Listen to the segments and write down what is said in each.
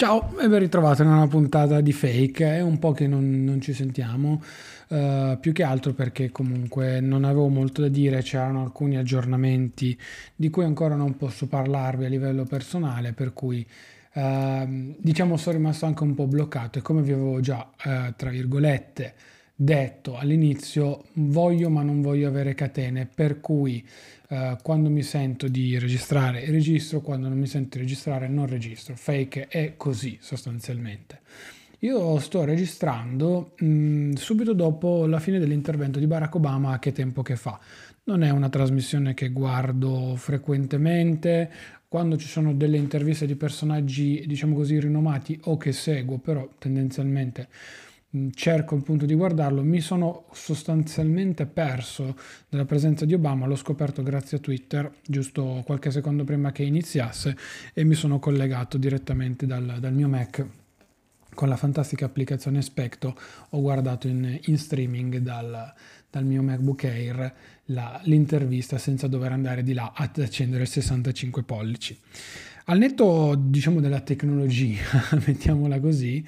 Ciao e ben ritrovato in una puntata di fake. È un po' che non, non ci sentiamo, uh, più che altro perché comunque non avevo molto da dire, c'erano alcuni aggiornamenti di cui ancora non posso parlarvi a livello personale, per cui uh, diciamo sono rimasto anche un po' bloccato e come vi avevo già, uh, tra virgolette, detto all'inizio, voglio ma non voglio avere catene, per cui uh, quando mi sento di registrare registro, quando non mi sento di registrare non registro. Fake è così sostanzialmente. Io sto registrando mh, mm, subito dopo la fine dell'intervento di Barack Obama a che tempo che fa. Non è una trasmissione che guardo frequentemente, quando ci sono delle interviste di personaggi, diciamo così, rinomati o che seguo, però tendenzialmente cerco il punto di guardarlo, mi sono sostanzialmente perso della presenza di Obama, l'ho scoperto grazie a Twitter giusto qualche secondo prima che iniziasse e mi sono collegato direttamente dal, dal mio Mac con la fantastica applicazione Specto, ho guardato in, in streaming dal, dal, mio MacBook Air la, l'intervista senza dover andare di là ad accendere il 65 pollici. Al netto diciamo della tecnologia, mettiamola così,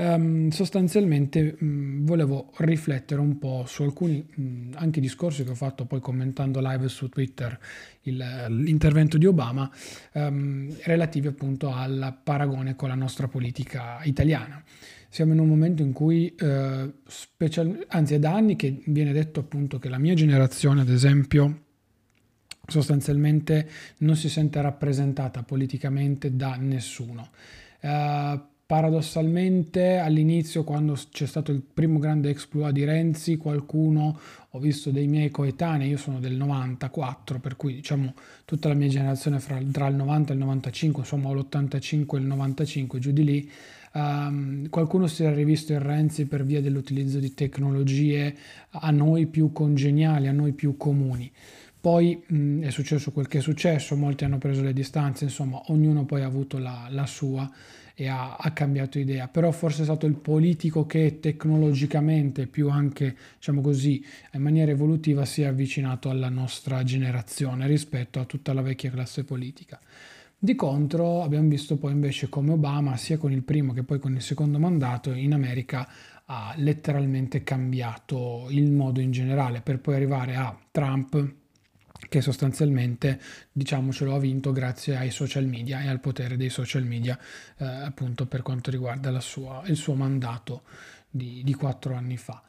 Um, sostanzialmente um, volevo riflettere un po' su alcuni um, anche discorsi che ho fatto poi commentando live su Twitter il, l'intervento di Obama ehm, relativi appunto al paragone con la nostra politica italiana. Siamo in un momento in cui, eh, special, anzi è da anni che viene detto appunto che la mia generazione, ad esempio, sostanzialmente non si sente rappresentata politicamente da nessuno. Uh, Paradossalmente all'inizio quando c'è stato il primo grande exploit di Renzi qualcuno, ho visto dei miei coetanei, io sono del 94 per cui diciamo tutta la mia generazione fra, tra il 90 e il 95, insomma l'85 e il 95 giù di lì, um, qualcuno si era rivisto in Renzi per via dell'utilizzo di tecnologie a noi più congeniali, a noi più comuni. Poi mh, è successo quel che è successo, molti hanno preso le distanze, insomma ognuno poi ha avuto la, la sua e ha, ha, cambiato idea, però forse è stato il politico che tecnologicamente più anche, diciamo così, in maniera evolutiva si è avvicinato alla nostra generazione rispetto a tutta la vecchia classe politica. Di contro abbiamo visto poi invece come Obama, sia con il primo che poi con il secondo mandato, in America ha letteralmente cambiato il modo in generale per poi arrivare a Trump che sostanzialmente, diciamocelo, ha vinto grazie ai social media e al potere dei social media, eh, appunto per quanto riguarda sua, il suo mandato di, di quattro anni fa.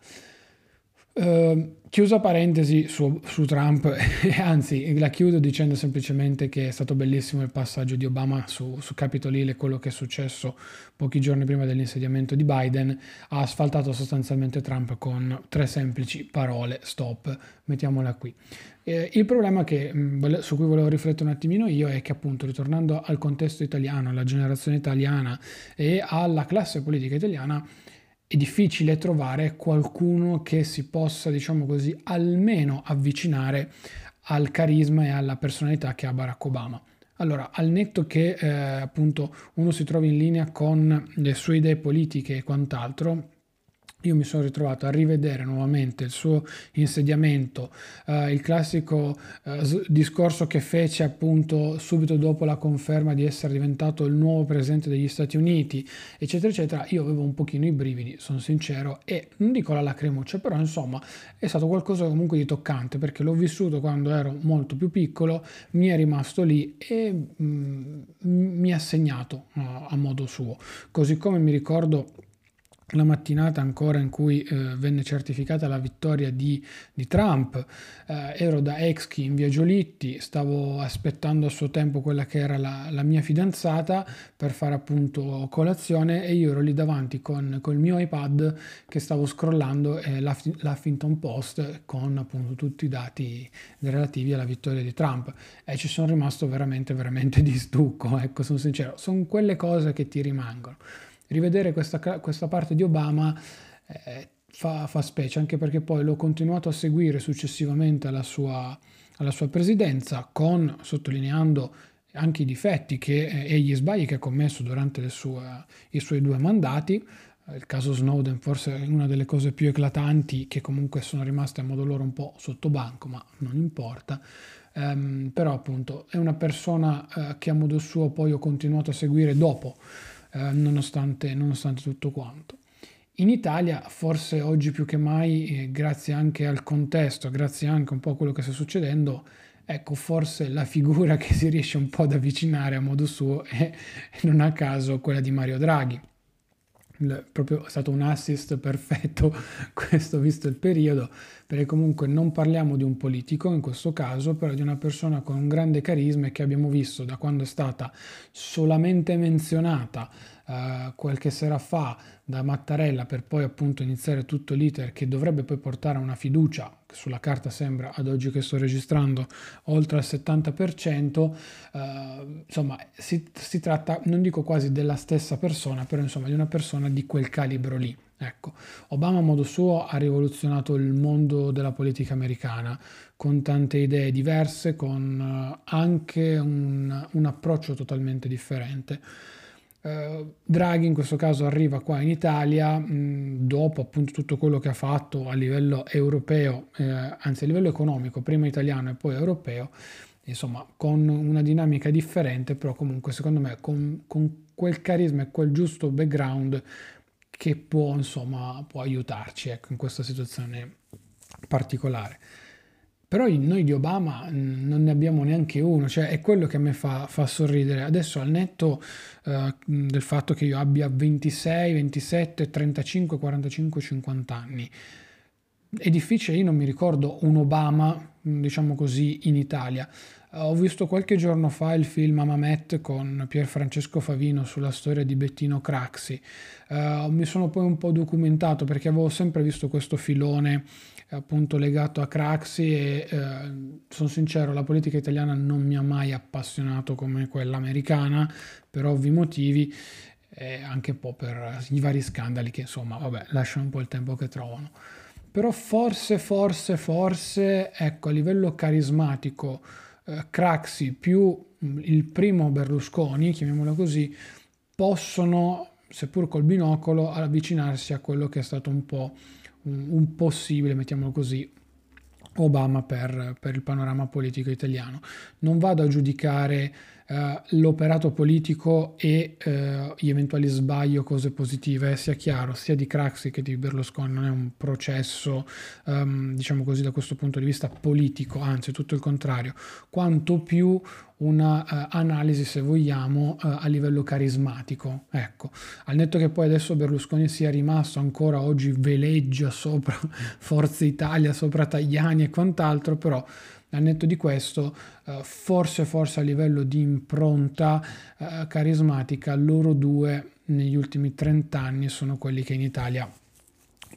Uh, chiusa parentesi su, su Trump, anzi la chiudo dicendo semplicemente che è stato bellissimo il passaggio di Obama su, su Capitol Hill e quello che è successo pochi giorni prima dell'insediamento di Biden, ha asfaltato sostanzialmente Trump con tre semplici parole, stop, mettiamola qui. Eh, il problema che, mh, su cui volevo riflettere un attimino io è che appunto ritornando al contesto italiano, alla generazione italiana e alla classe politica italiana, è difficile trovare qualcuno che si possa, diciamo così, almeno avvicinare al carisma e alla personalità che ha Barack Obama. Allora, al netto che eh, appunto uno si trovi in linea con le sue idee politiche e quant'altro, io mi sono ritrovato a rivedere nuovamente il suo insediamento, eh, il classico eh, discorso che fece appunto subito dopo la conferma di essere diventato il nuovo presidente degli Stati Uniti, eccetera, eccetera. Io avevo un pochino i brividi, sono sincero, e non dico la lacrimuccia, però insomma è stato qualcosa comunque di toccante perché l'ho vissuto quando ero molto più piccolo, mi è rimasto lì e mm, mi ha segnato uh, a modo suo. Così come mi ricordo la mattinata ancora in cui eh, venne certificata la vittoria di, di Trump, eh, ero da Exchi in via Giolitti, stavo aspettando a suo tempo quella che era la, la mia fidanzata per fare appunto colazione e io ero lì davanti con, il mio iPad che stavo scrollando eh, l'Huffington Post con appunto tutti i dati relativi alla vittoria di Trump. E ci sono rimasto veramente veramente di stucco, ecco sono sincero, sono quelle cose che ti rimangono rivedere questa, questa parte di Obama eh, fa, fa, specie, anche perché poi l'ho continuato a seguire successivamente alla sua, alla sua presidenza, con, sottolineando anche i difetti che, eh, e gli sbagli che ha commesso durante sue, i suoi due mandati. Il caso Snowden forse è una delle cose più eclatanti che comunque sono rimaste a modo loro un po' sotto banco, ma non importa. Um, però appunto è una persona uh, che a modo suo poi ho continuato a seguire dopo eh, nonostante, nonostante tutto quanto. In Italia, forse oggi più che mai, eh, grazie anche al contesto, grazie anche un po' a quello che sta succedendo, ecco, forse la figura che si riesce un po' ad avvicinare a modo suo è, non a caso, quella di Mario Draghi proprio è stato un assist perfetto questo visto il periodo perché comunque non parliamo di un politico in questo caso però di una persona con un grande carisma e che abbiamo visto da quando è stata solamente menzionata eh, qualche sera fa da Mattarella per poi appunto iniziare tutto l'iter che dovrebbe poi portare a una fiducia che sulla carta sembra ad oggi che sto registrando oltre al 70%, eh, insomma si, si tratta, non dico quasi della stessa persona, però insomma di una persona di quel calibro lì. Ecco, Obama a modo suo ha rivoluzionato il mondo della politica americana con tante idee diverse, con eh, anche un, un approccio totalmente differente. Uh, Draghi in questo caso arriva qua in Italia mh, dopo appunto tutto quello che ha fatto a livello europeo, eh, anzi a livello economico, prima italiano e poi europeo, insomma con una dinamica differente, però comunque secondo me con, con quel carisma e quel giusto background che può insomma può aiutarci ecco, in questa situazione particolare. Però noi di Obama non ne abbiamo neanche uno, cioè è quello che a me fa, fa sorridere. Adesso al netto uh, del fatto che io abbia 26, 27, 35, 45, 50 anni, è difficile, io non mi ricordo un Obama, diciamo così, in Italia. Uh, ho visto qualche giorno fa il film Amamet con Pier Francesco Favino sulla storia di Bettino Craxi. Uh, mi sono poi un po' documentato perché avevo sempre visto questo filone appunto legato a Craxi e eh, sono sincero, la politica italiana non mi ha mai appassionato come quella americana per ovvi motivi e anche un po' per i vari scandali che insomma, vabbè, lasciano un po' il tempo che trovano. Però forse, forse, forse, ecco, a livello carismatico, eh, Craxi più il primo Berlusconi, chiamiamolo così, possono, seppur col binocolo, avvicinarsi a quello che è stato un po' un possibile, mettiamolo così, Obama per, per, il panorama politico italiano. Non vado a giudicare eh, l'operato politico e eh, gli eventuali sbagli o cose positive, sia chiaro, sia di Craxi che di Berlusconi non è un processo, um, diciamo così, da questo punto di vista politico, anzi tutto il contrario, quanto più una uh, analisi, se vogliamo, uh, a livello carismatico. Ecco, al netto che poi adesso Berlusconi sia rimasto ancora oggi veleggia sopra Forza Italia, sopra Tagliani e quant'altro, però al netto di questo, uh, forse, forse a livello di impronta carismatica, loro due negli ultimi 30 anni sono quelli che in Italia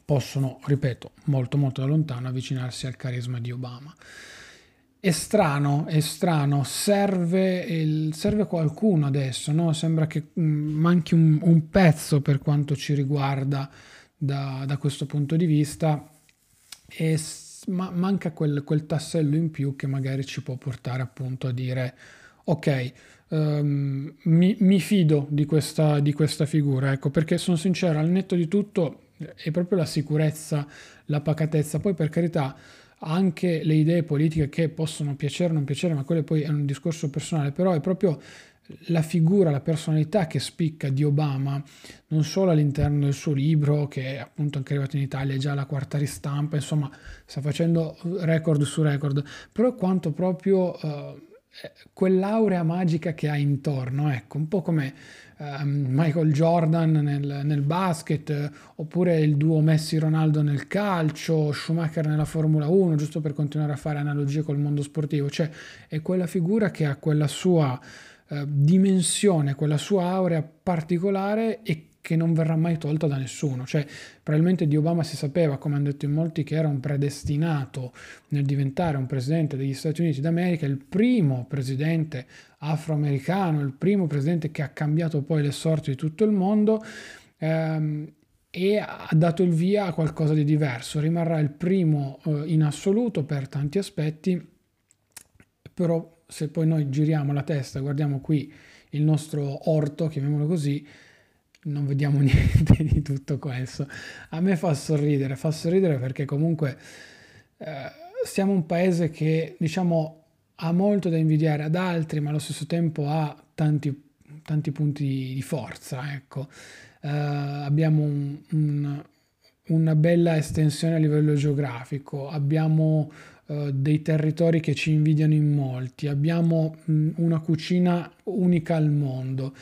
possono, ripeto, molto molto da lontano avvicinarsi al carisma di Obama. È strano, è strano, serve, il, serve qualcuno adesso, no? sembra che mm, manchi un, un, pezzo per quanto ci riguarda da, da questo punto di vista. E ma, manca quel, quel, tassello in più che magari ci può portare appunto a dire ok, um, mi, mi, fido di questa, di questa figura, ecco perché sono sincero, al netto di tutto è proprio la sicurezza, la pacatezza, poi per carità anche le idee politiche che possono piacere o non piacere, ma quello poi è un discorso personale, però è proprio la figura, la personalità che spicca di Obama, non solo all'interno del suo libro, che è appunto anche arrivato in Italia, è già la quarta ristampa, insomma, sta facendo record su record, però quanto proprio uh, quell'aurea magica che ha intorno, ecco, un po' come Ehm, Michael Jordan nel, nel basket, oppure il duo Messi-Ronaldo nel calcio, Schumacher nella Formula 1, giusto per continuare a fare analogie col mondo sportivo. Cioè è quella figura che ha quella sua eh, dimensione, quella sua aurea particolare e che non verrà mai tolta da nessuno. Cioè, probabilmente di Obama si sapeva, come hanno detto in molti, che era un predestinato nel diventare un presidente degli Stati Uniti d'America, il primo presidente afroamericano, il primo presidente che ha cambiato poi le sorti di tutto il mondo. Ehm, e ha dato il via a qualcosa di diverso. Rimarrà il primo eh, in assoluto per tanti aspetti, però se poi noi giriamo la testa, guardiamo qui il nostro orto, chiamiamolo così, non vediamo niente di tutto questo. A me fa sorridere, fa sorridere perché comunque eh, siamo un paese che diciamo ha molto da invidiare ad altri, ma allo stesso tempo ha tanti tanti punti di forza, ecco. Uh, abbiamo un, un, una bella estensione a livello geografico, abbiamo uh, dei territori che ci invidiano in molti, abbiamo mh, una cucina unica al mondo,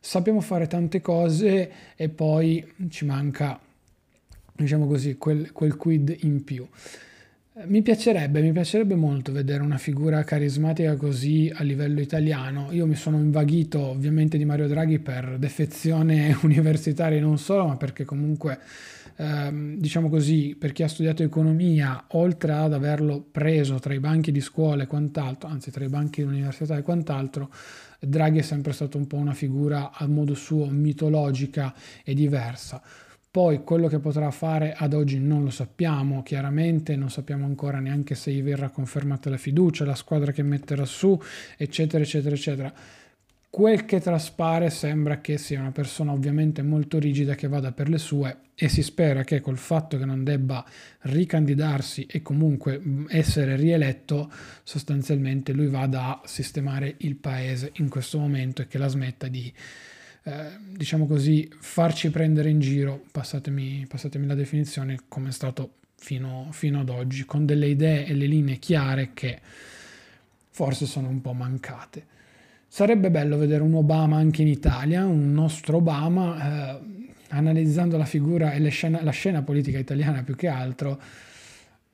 sappiamo fare tante cose e poi ci manca, diciamo così, quel, quel quid in più. Mi piacerebbe, mi piacerebbe molto vedere una figura carismatica così a livello italiano. Io mi sono invaghito ovviamente di Mario Draghi per defezione universitaria non solo, ma perché comunque, ehm, diciamo così, per chi ha studiato economia, oltre ad averlo preso tra i banchi di scuola e quant'altro, anzi tra i banchi dell'università e quant'altro, Draghi è sempre stato un po' una figura a modo suo mitologica e diversa. Poi quello che potrà fare ad oggi non lo sappiamo, chiaramente non sappiamo ancora neanche se gli verrà confermata la fiducia, la squadra che metterà su, eccetera, eccetera, eccetera. Quel che traspare sembra che sia una persona ovviamente molto rigida che vada per le sue e si spera che col fatto che non debba ricandidarsi e comunque essere rieletto, sostanzialmente lui vada a sistemare il paese in questo momento e che la smetta di eh, diciamo così, farci prendere in giro, passatemi, passatemi la definizione, come è stato fino, fino ad oggi, con delle idee e le linee chiare che forse sono un po' mancate. Sarebbe bello vedere un Obama anche in Italia, un nostro Obama, eh, analizzando la figura e scena, la scena politica italiana più che altro,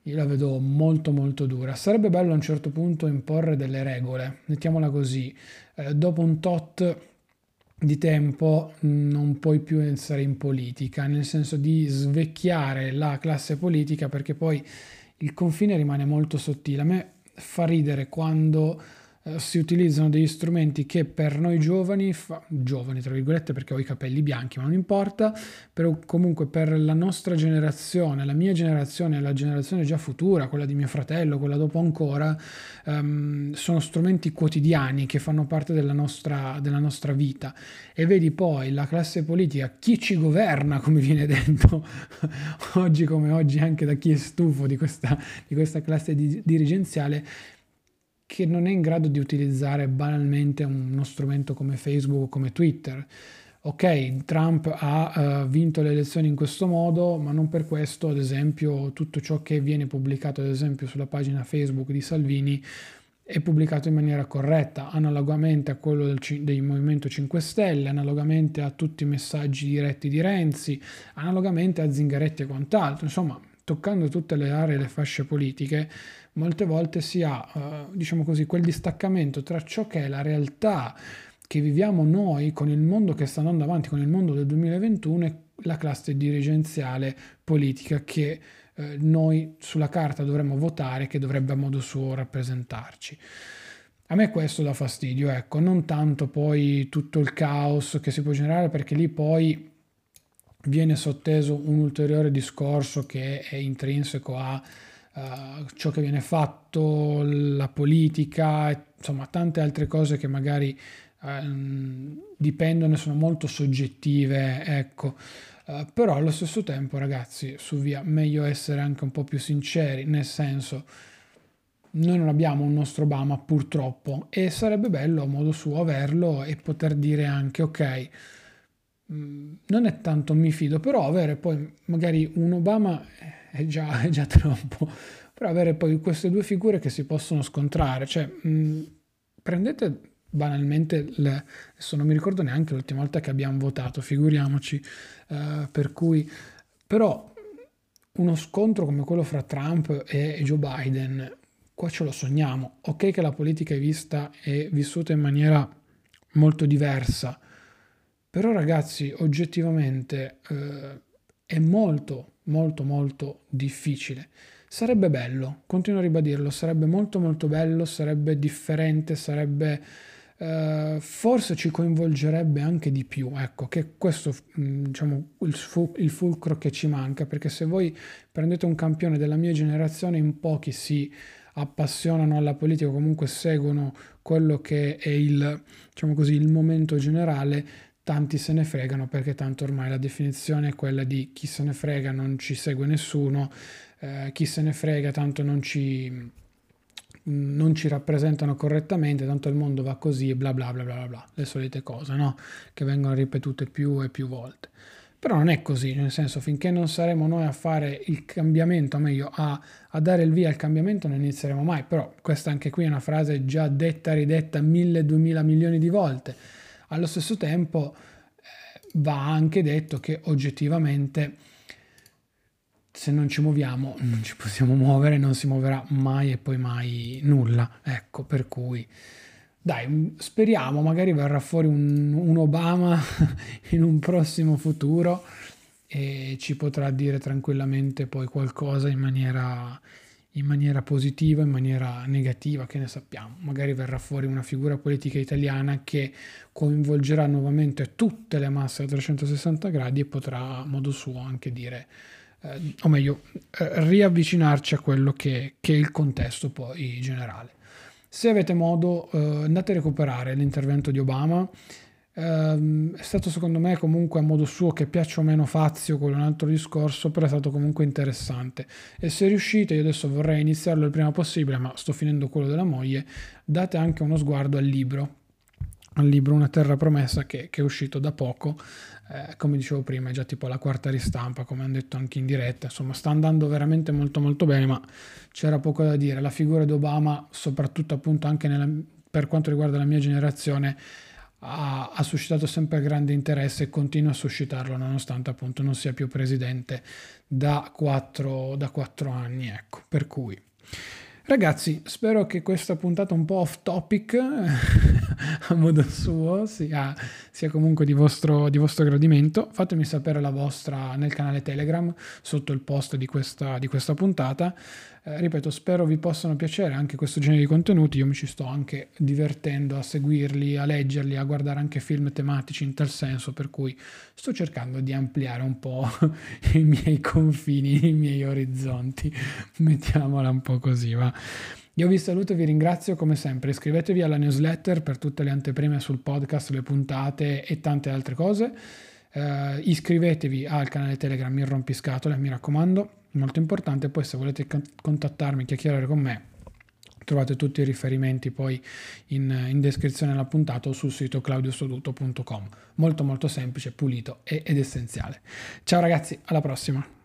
io la vedo molto molto dura. Sarebbe bello a un certo punto imporre delle regole, mettiamola così, eh, dopo un tot di tempo non puoi più essere in politica, nel senso di svecchiare la classe politica perché poi il confine rimane molto sottile. A me fa ridere quando eh, si utilizzano degli strumenti che per noi giovani, fa, giovani tra virgolette perché ho i capelli bianchi ma non importa, però comunque per la nostra generazione, la mia generazione, la generazione già futura, quella di mio fratello, quella dopo ancora, um, sono strumenti quotidiani che fanno parte della nostra, della nostra vita. E vedi poi la classe politica, chi ci governa come viene detto oggi come oggi anche da chi è stufo di questa, di questa classe di, dirigenziale, che non è in grado di utilizzare banalmente uno strumento come Facebook o come Twitter. Ok, Trump ha uh, vinto le elezioni in questo modo, ma non per questo, ad esempio, tutto ciò che viene pubblicato, ad esempio, sulla pagina Facebook di Salvini è pubblicato in maniera corretta, analogamente a quello del, del, Movimento 5 Stelle, analogamente a tutti i messaggi diretti di Renzi, analogamente a Zingaretti e quant'altro. Insomma, toccando tutte le aree e le fasce politiche, molte volte si ha, eh, diciamo così, quel distaccamento tra ciò che è la realtà che viviamo noi con il mondo che sta andando avanti, con il mondo del 2021 e la classe dirigenziale politica che eh, noi sulla carta dovremmo votare, che dovrebbe a modo suo rappresentarci. A me questo dà fastidio, ecco, non tanto poi tutto il caos che si può generare perché lì poi viene sotteso un ulteriore discorso che è intrinseco a uh, ciò che viene fatto, la politica, insomma tante altre cose che magari uh, dipendono e sono molto soggettive, ecco. Uh, però allo stesso tempo ragazzi su via meglio essere anche un po' più sinceri nel senso noi non abbiamo un nostro Obama purtroppo e sarebbe bello a modo suo averlo e poter dire anche ok non è tanto mi fido, però avere poi magari un Obama è già, è già troppo, però avere poi queste due figure che si possono scontrare, cioè mm, prendete banalmente, le, adesso non mi ricordo neanche l'ultima volta che abbiamo votato, figuriamoci, uh, per cui, però uno scontro come quello fra Trump e Joe Biden, qua ce lo sogniamo, ok che la politica è vista e vissuta in maniera molto diversa, però ragazzi, oggettivamente eh, è molto, molto, molto difficile. Sarebbe bello, continuo a ribadirlo, sarebbe molto, molto bello, sarebbe differente, sarebbe... Uh, forse ci coinvolgerebbe anche di più, ecco, che questo mm, diciamo il, fu- il, fulcro che ci manca, perché se voi prendete un campione della mia generazione, in pochi si appassionano alla politica, comunque seguono quello che è il, diciamo così, il momento generale, tanti se ne fregano perché tanto ormai la definizione è quella di chi se ne frega non ci segue nessuno, eh, chi se ne frega tanto non ci, non ci rappresentano correttamente, tanto il mondo va così e bla bla bla bla bla, le solite cose, no? Che vengono ripetute più e più volte. Però non è così, nel senso finché non saremo noi a fare il cambiamento, o meglio a, a, dare il via al cambiamento non inizieremo mai, però questa anche qui è una frase già detta, ridetta mille, duemila milioni di volte. Allo stesso tempo eh, va anche detto che oggettivamente se non ci muoviamo non ci possiamo muovere, non si muoverà mai e poi mai nulla. Ecco, per cui dai, speriamo, magari verrà fuori un, un Obama in un prossimo futuro e ci potrà dire tranquillamente poi qualcosa in maniera, in maniera positiva, in maniera negativa, che ne sappiamo. Magari verrà fuori una figura politica italiana che coinvolgerà nuovamente tutte le masse a 360 gradi e potrà a modo suo anche dire, eh, o meglio, eh, riavvicinarci a quello che, che è il contesto poi generale. Se avete modo, eh, andate a recuperare l'intervento di Obama. Eh, è stato secondo me comunque a modo suo che piaccia o meno Fazio, con un altro discorso, però è stato comunque interessante. E se riuscite, io adesso vorrei iniziarlo il prima possibile, ma sto finendo quello della moglie, date anche uno sguardo al libro, al libro Una terra promessa che, che è uscito da poco, eh, come dicevo prima è già tipo la quarta ristampa, come hanno detto anche in diretta, insomma sta andando veramente molto molto bene, ma c'era poco da dire, la figura di Obama, soprattutto appunto anche nella, per quanto riguarda la mia generazione, ha, suscitato sempre grande interesse e continua a suscitarlo nonostante appunto non sia più presidente da quattro, da quattro anni, ecco, per cui... Ragazzi, spero che questa puntata un po' off topic, a modo suo, sia, sia comunque di vostro, di vostro, gradimento. Fatemi sapere la vostra nel canale Telegram sotto il post di questa, di questa puntata. Eh, ripeto, spero vi possano piacere anche questo genere di contenuti. Io mi ci sto anche divertendo a seguirli, a leggerli, a guardare anche film tematici in tal senso, per cui sto cercando di ampliare un po' i miei confini, i miei orizzonti. Mettiamola un po' così, va. Io vi saluto e vi ringrazio come sempre. Iscrivetevi alla newsletter per tutte le anteprime sul podcast, le puntate e tante altre cose. Uh, iscrivetevi al canale Telegram Il Rompiscatole, mi raccomando molto importante. Poi se volete contattarmi, chiacchierare con me, trovate tutti i riferimenti poi in, in descrizione alla puntata o sul sito claudiosoduto.com. Molto molto semplice, pulito ed essenziale. Ciao ragazzi, alla prossima!